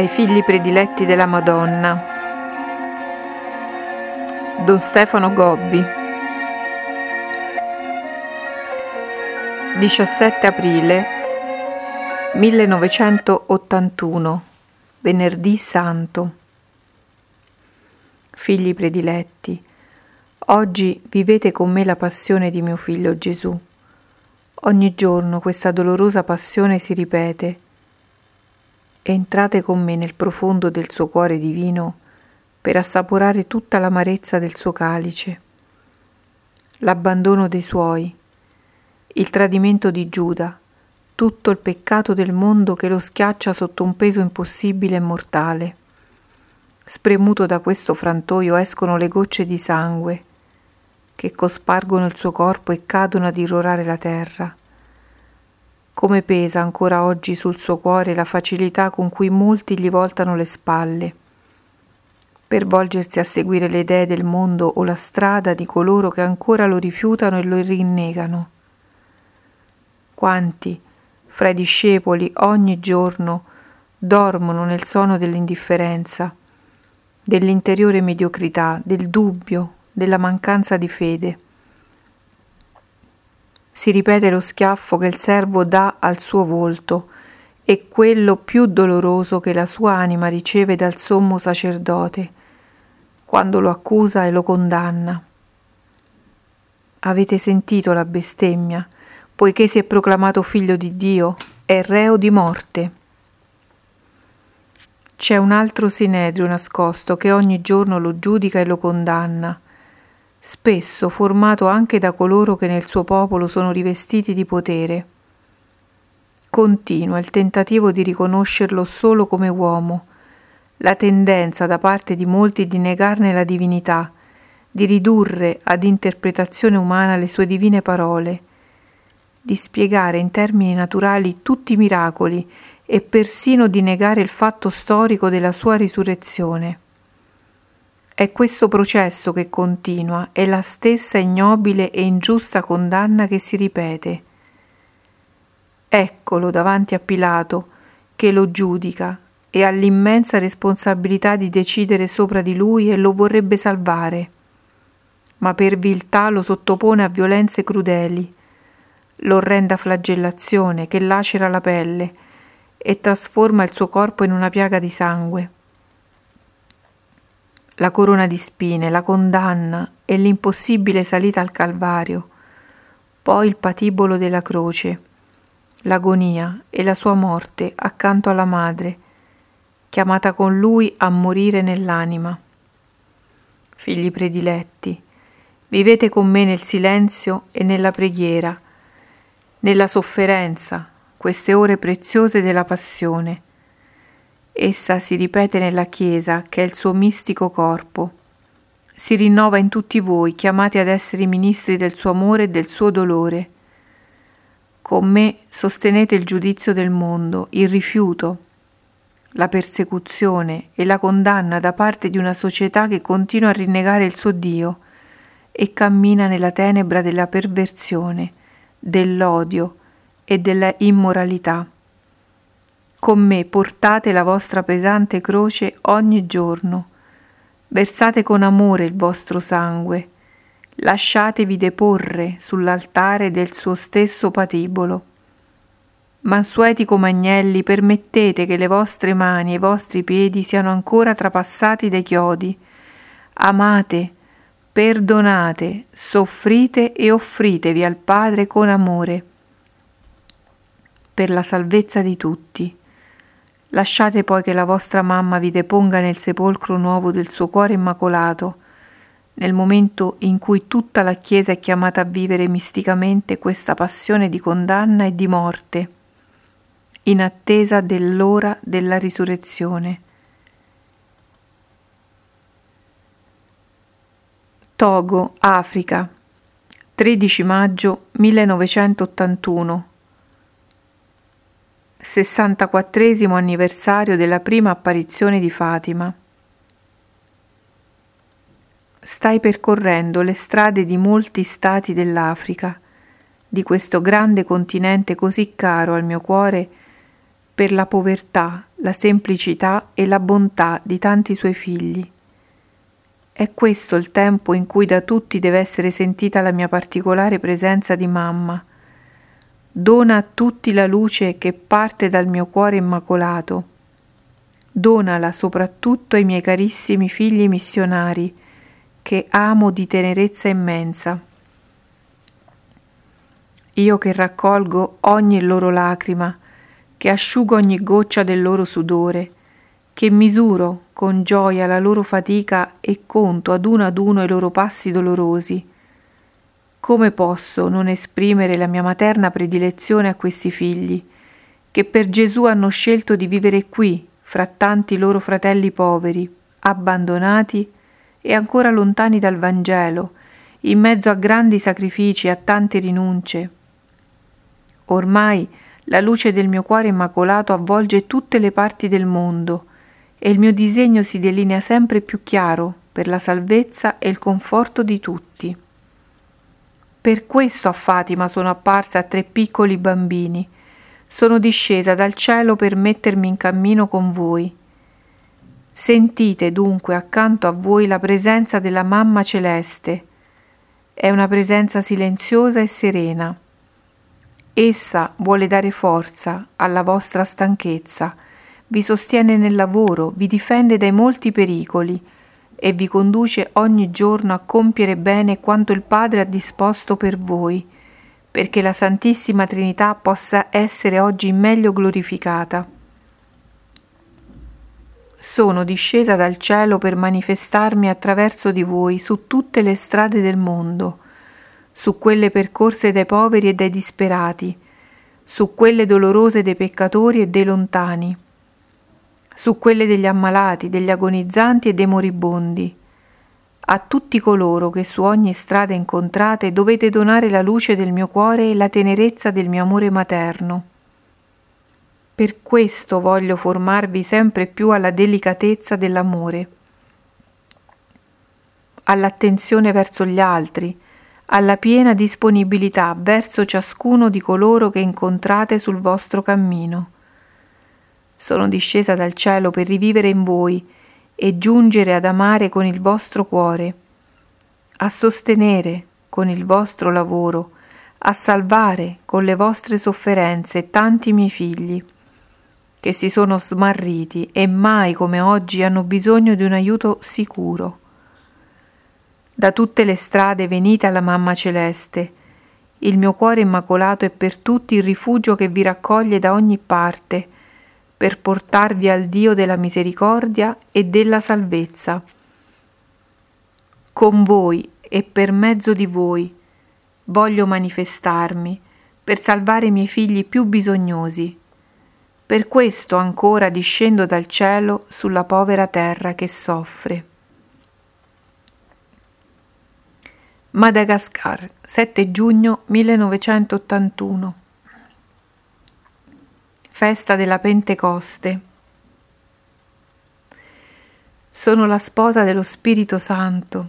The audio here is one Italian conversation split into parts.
ai figli prediletti della Madonna. Don Stefano Gobbi 17 aprile 1981 Venerdì Santo Figli prediletti, oggi vivete con me la passione di mio figlio Gesù. Ogni giorno questa dolorosa passione si ripete entrate con me nel profondo del suo cuore divino per assaporare tutta l'amarezza del suo calice, l'abbandono dei suoi, il tradimento di Giuda, tutto il peccato del mondo che lo schiaccia sotto un peso impossibile e mortale. Spremuto da questo frantoio escono le gocce di sangue che cospargono il suo corpo e cadono ad irrorare la terra come pesa ancora oggi sul suo cuore la facilità con cui molti gli voltano le spalle per volgersi a seguire le idee del mondo o la strada di coloro che ancora lo rifiutano e lo rinnegano. Quanti, fra i discepoli, ogni giorno dormono nel sonno dell'indifferenza, dell'interiore mediocrità, del dubbio, della mancanza di fede si ripete lo schiaffo che il servo dà al suo volto e quello più doloroso che la sua anima riceve dal sommo sacerdote quando lo accusa e lo condanna. Avete sentito la bestemmia, poiché si è proclamato figlio di Dio, è reo di morte. C'è un altro sinedrio nascosto che ogni giorno lo giudica e lo condanna spesso formato anche da coloro che nel suo popolo sono rivestiti di potere. Continua il tentativo di riconoscerlo solo come uomo, la tendenza da parte di molti di negarne la divinità, di ridurre ad interpretazione umana le sue divine parole, di spiegare in termini naturali tutti i miracoli e persino di negare il fatto storico della sua risurrezione. È questo processo che continua, è la stessa ignobile e ingiusta condanna che si ripete. Eccolo davanti a Pilato, che lo giudica e ha l'immensa responsabilità di decidere sopra di lui e lo vorrebbe salvare. Ma per viltà lo sottopone a violenze crudeli, l'orrenda flagellazione che lacera la pelle e trasforma il suo corpo in una piaga di sangue la corona di spine, la condanna e l'impossibile salita al Calvario, poi il patibolo della croce, l'agonia e la sua morte accanto alla madre, chiamata con lui a morire nell'anima. Figli prediletti, vivete con me nel silenzio e nella preghiera, nella sofferenza, queste ore preziose della passione Essa si ripete nella Chiesa, che è il suo mistico corpo. Si rinnova in tutti voi, chiamati ad essere ministri del suo amore e del suo dolore. Con me sostenete il giudizio del mondo, il rifiuto, la persecuzione e la condanna da parte di una società che continua a rinnegare il suo Dio e cammina nella tenebra della perversione, dell'odio e della immoralità. Con me portate la vostra pesante croce ogni giorno. Versate con amore il vostro sangue. Lasciatevi deporre sull'altare del suo stesso patibolo. Mansueti come agnelli, permettete che le vostre mani e i vostri piedi siano ancora trapassati dai chiodi. Amate, perdonate, soffrite e offritevi al Padre con amore per la salvezza di tutti. Lasciate poi che la vostra mamma vi deponga nel sepolcro nuovo del suo cuore immacolato, nel momento in cui tutta la Chiesa è chiamata a vivere misticamente questa passione di condanna e di morte, in attesa dell'ora della risurrezione. Togo, Africa, 13 maggio 1981 64 anniversario della prima apparizione di Fatima. Stai percorrendo le strade di molti stati dell'Africa, di questo grande continente così caro al mio cuore, per la povertà, la semplicità e la bontà di tanti suoi figli. È questo il tempo in cui da tutti deve essere sentita la mia particolare presenza di mamma. Dona a tutti la luce che parte dal mio cuore immacolato. Donala soprattutto ai miei carissimi figli missionari, che amo di tenerezza immensa. Io che raccolgo ogni loro lacrima, che asciugo ogni goccia del loro sudore, che misuro con gioia la loro fatica e conto ad uno ad uno i loro passi dolorosi. Come posso non esprimere la mia materna predilezione a questi figli, che per Gesù hanno scelto di vivere qui, fra tanti loro fratelli poveri, abbandonati e ancora lontani dal Vangelo, in mezzo a grandi sacrifici e a tante rinunce. Ormai la luce del mio cuore immacolato avvolge tutte le parti del mondo e il mio disegno si delinea sempre più chiaro per la salvezza e il conforto di tutti. Per questo a Fatima sono apparsa a tre piccoli bambini. Sono discesa dal cielo per mettermi in cammino con voi. Sentite dunque accanto a voi la presenza della Mamma Celeste. È una presenza silenziosa e serena Essa vuole dare forza alla vostra stanchezza, vi sostiene nel lavoro, vi difende dai molti pericoli e vi conduce ogni giorno a compiere bene quanto il Padre ha disposto per voi, perché la Santissima Trinità possa essere oggi meglio glorificata. Sono discesa dal cielo per manifestarmi attraverso di voi su tutte le strade del mondo, su quelle percorse dai poveri e dai disperati, su quelle dolorose dei peccatori e dei lontani, su quelle degli ammalati, degli agonizzanti e dei moribondi. A tutti coloro che su ogni strada incontrate dovete donare la luce del mio cuore e la tenerezza del mio amore materno. Per questo voglio formarvi sempre più alla delicatezza dell'amore, all'attenzione verso gli altri, alla piena disponibilità verso ciascuno di coloro che incontrate sul vostro cammino. Sono discesa dal cielo per rivivere in voi e giungere ad amare con il vostro cuore, a sostenere con il vostro lavoro, a salvare con le vostre sofferenze tanti miei figli, che si sono smarriti e mai come oggi hanno bisogno di un aiuto sicuro. Da tutte le strade venite alla Mamma Celeste. Il mio cuore immacolato è per tutti il rifugio che vi raccoglie da ogni parte, per portarvi al Dio della misericordia e della salvezza. Con voi e per mezzo di voi voglio manifestarmi per salvare i miei figli più bisognosi. Per questo ancora discendo dal cielo sulla povera terra che soffre. Madagascar, 7 giugno 1981. Festa della Pentecoste. Sono la sposa dello Spirito Santo.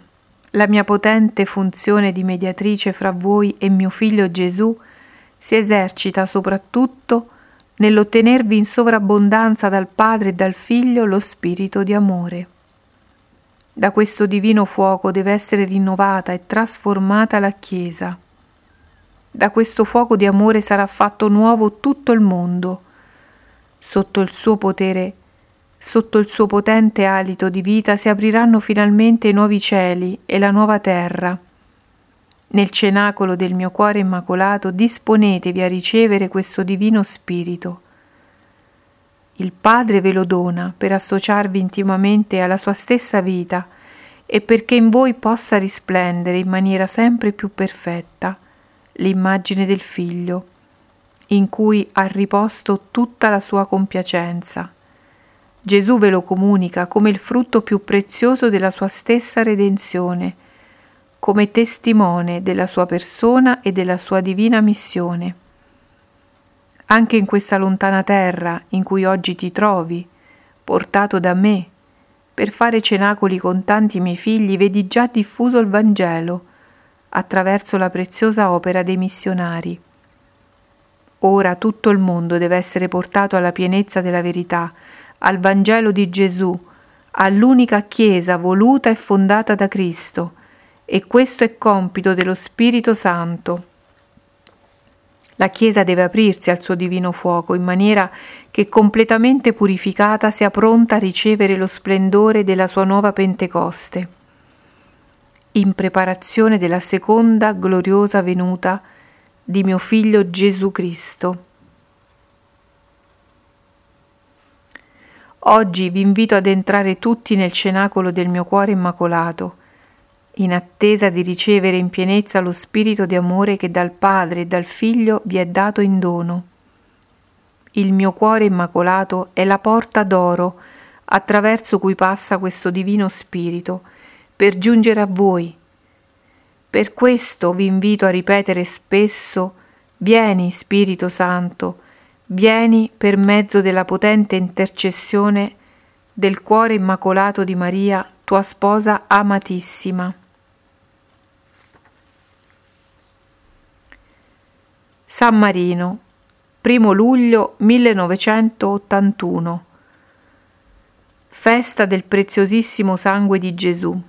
La mia potente funzione di mediatrice fra voi e mio figlio Gesù si esercita soprattutto nell'ottenervi in sovrabbondanza dal Padre e dal Figlio lo spirito di amore. Da questo divino fuoco deve essere rinnovata e trasformata la Chiesa. Da questo fuoco di amore sarà fatto nuovo tutto il mondo. Sotto il suo potere, sotto il suo potente alito di vita si apriranno finalmente i nuovi cieli e la nuova terra. Nel cenacolo del mio cuore immacolato disponetevi a ricevere questo divino spirito il Padre ve lo dona per associarvi intimamente alla sua stessa vita e perché in voi possa risplendere in maniera sempre più perfetta l'immagine del Figlio, in cui ha riposto tutta la sua compiacenza. Gesù ve lo comunica come il frutto più prezioso della sua stessa redenzione, come testimone della sua persona e della sua divina missione anche in questa lontana terra in cui oggi ti trovi, portato da me, per fare cenacoli con tanti miei figli, vedi già diffuso il Vangelo attraverso la preziosa opera dei missionari. Ora tutto il mondo deve essere portato alla pienezza della verità, al Vangelo di Gesù, all'unica Chiesa voluta e fondata da Cristo, e questo è compito dello Spirito Santo. La Chiesa deve aprirsi al suo divino fuoco in maniera che completamente purificata sia pronta a ricevere lo splendore della sua nuova Pentecoste. In preparazione della seconda gloriosa venuta di mio Figlio Gesù Cristo. Oggi vi invito ad entrare tutti nel cenacolo del mio cuore immacolato, in attesa di ricevere in pienezza lo spirito di amore che dal Padre e dal Figlio vi è dato in dono. Il mio cuore immacolato è la porta d'oro attraverso cui passa questo divino spirito per giungere a voi. Per questo vi invito a ripetere spesso Vieni Spirito Santo, vieni per mezzo della potente intercessione del cuore immacolato di Maria, tua sposa amatissima. San Marino, 1 luglio 1981. Festa del preziosissimo sangue di Gesù.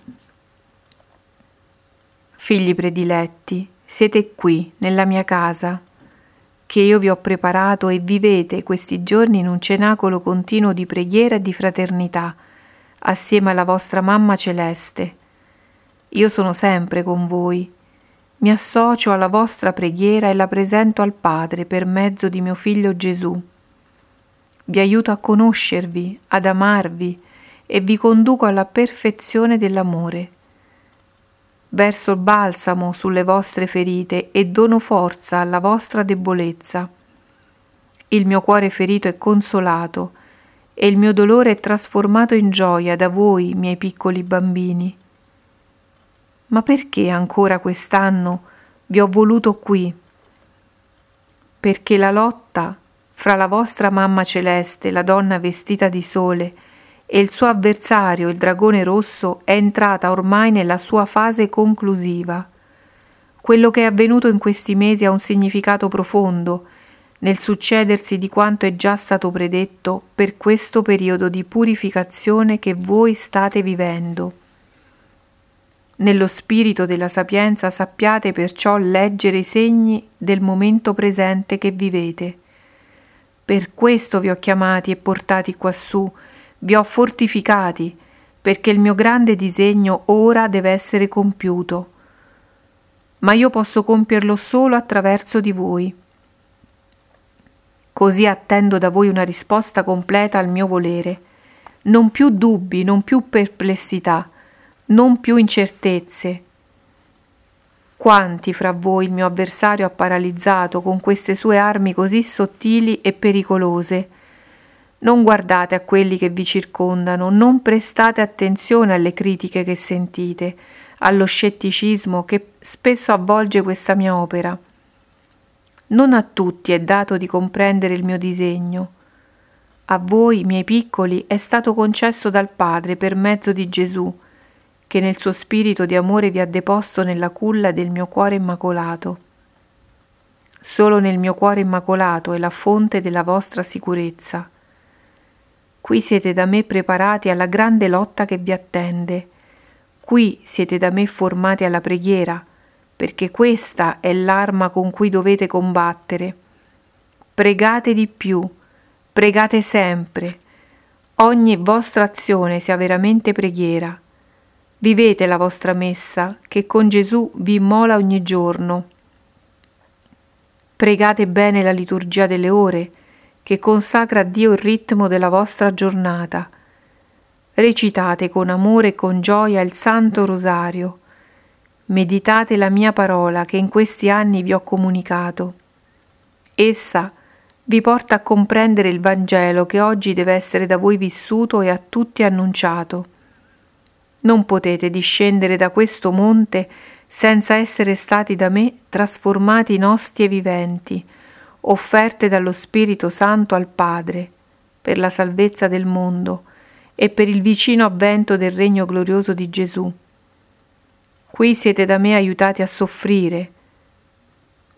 Figli prediletti, siete qui, nella mia casa, che io vi ho preparato e vivete questi giorni in un cenacolo continuo di preghiera e di fraternità, assieme alla vostra mamma celeste. Io sono sempre con voi mi associo alla vostra preghiera e la presento al Padre per mezzo di mio Figlio Gesù. Vi aiuto a conoscervi, ad amarvi e vi conduco alla perfezione dell'amore. Verso il balsamo sulle vostre ferite e dono forza alla vostra debolezza. Il mio cuore ferito è consolato e il mio dolore è trasformato in gioia da voi, miei piccoli bambini. Ma perché ancora quest'anno vi ho voluto qui? Perché la lotta fra la vostra mamma celeste, la donna vestita di sole, e il suo avversario, il dragone rosso, è entrata ormai nella sua fase conclusiva. Quello che è avvenuto in questi mesi ha un significato profondo nel succedersi di quanto è già stato predetto per questo periodo di purificazione che voi state vivendo. Nello spirito della sapienza sappiate perciò leggere i segni del momento presente che vivete. Per questo vi ho chiamati e portati quassù, vi ho fortificati, perché il mio grande disegno ora deve essere compiuto. Ma io posso compierlo solo attraverso di voi. Così attendo da voi una risposta completa al mio volere. Non più dubbi, non più perplessità, non più incertezze. Quanti fra voi il mio avversario ha paralizzato con queste sue armi così sottili e pericolose? Non guardate a quelli che vi circondano, non prestate attenzione alle critiche che sentite, allo scetticismo che spesso avvolge questa mia opera. Non a tutti è dato di comprendere il mio disegno. A voi, miei piccoli, è stato concesso dal Padre per mezzo di Gesù, che nel suo spirito di amore vi ha deposto nella culla del mio cuore immacolato. Solo nel mio cuore immacolato è la fonte della vostra sicurezza. Qui siete da me preparati alla grande lotta che vi attende. Qui siete da me formati alla preghiera, perché questa è l'arma con cui dovete combattere. Pregate di più, pregate sempre. Ogni vostra azione sia veramente preghiera. Vivete la vostra messa che con Gesù vi immola ogni giorno. Pregate bene la liturgia delle ore che consacra a Dio il ritmo della vostra giornata. Recitate con amore e con gioia il Santo Rosario. Meditate la mia parola che in questi anni vi ho comunicato. Essa vi porta a comprendere il Vangelo che oggi deve essere da voi vissuto e a tutti annunciato. Non potete discendere da questo monte senza essere stati da me trasformati in ostie viventi, offerte dallo Spirito Santo al Padre, per la salvezza del mondo e per il vicino avvento del regno glorioso di Gesù. Qui siete da me aiutati a soffrire.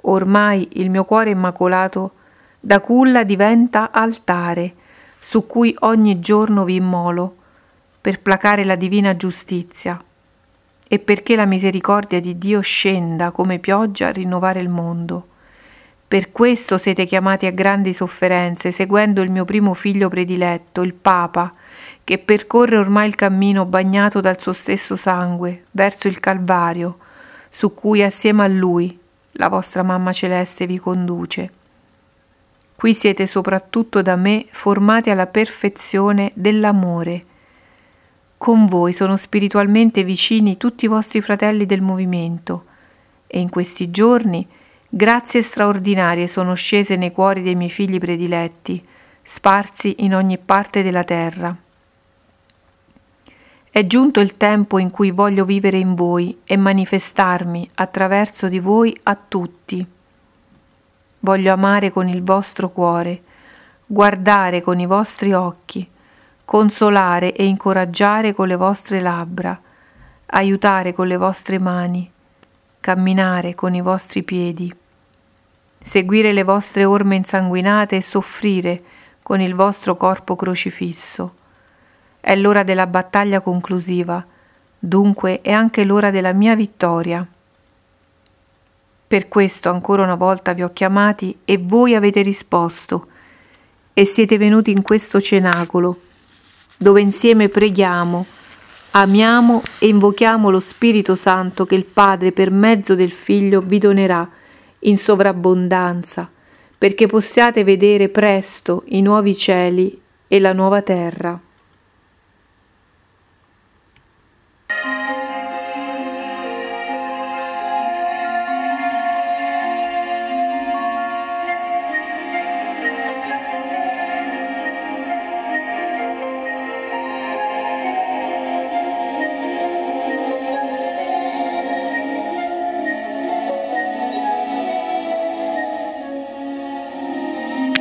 Ormai il mio cuore immacolato da culla diventa altare, su cui ogni giorno vi immolo, per placare la divina giustizia e perché la misericordia di Dio scenda come pioggia a rinnovare il mondo. Per questo siete chiamati a grandi sofferenze, seguendo il mio primo figlio prediletto, il Papa, che percorre ormai il cammino bagnato dal suo stesso sangue verso il Calvario, su cui assieme a lui la vostra mamma celeste vi conduce. Qui siete soprattutto da me formati alla perfezione dell'amore. Con voi sono spiritualmente vicini tutti i vostri fratelli del movimento e in questi giorni grazie straordinarie sono scese nei cuori dei miei figli prediletti, sparsi in ogni parte della terra. È giunto il tempo in cui voglio vivere in voi e manifestarmi attraverso di voi a tutti voglio amare con il vostro cuore, guardare con i vostri occhi, consolare e incoraggiare con le vostre labbra, aiutare con le vostre mani, camminare con i vostri piedi, seguire le vostre orme insanguinate e soffrire con il vostro corpo crocifisso. È l'ora della battaglia conclusiva, dunque è anche l'ora della mia vittoria. Per questo ancora una volta vi ho chiamati e voi avete risposto e siete venuti in questo cenacolo dove insieme preghiamo, amiamo e invochiamo lo Spirito Santo che il Padre per mezzo del Figlio vi donerà in sovrabbondanza perché possiate vedere presto i nuovi cieli e la nuova terra.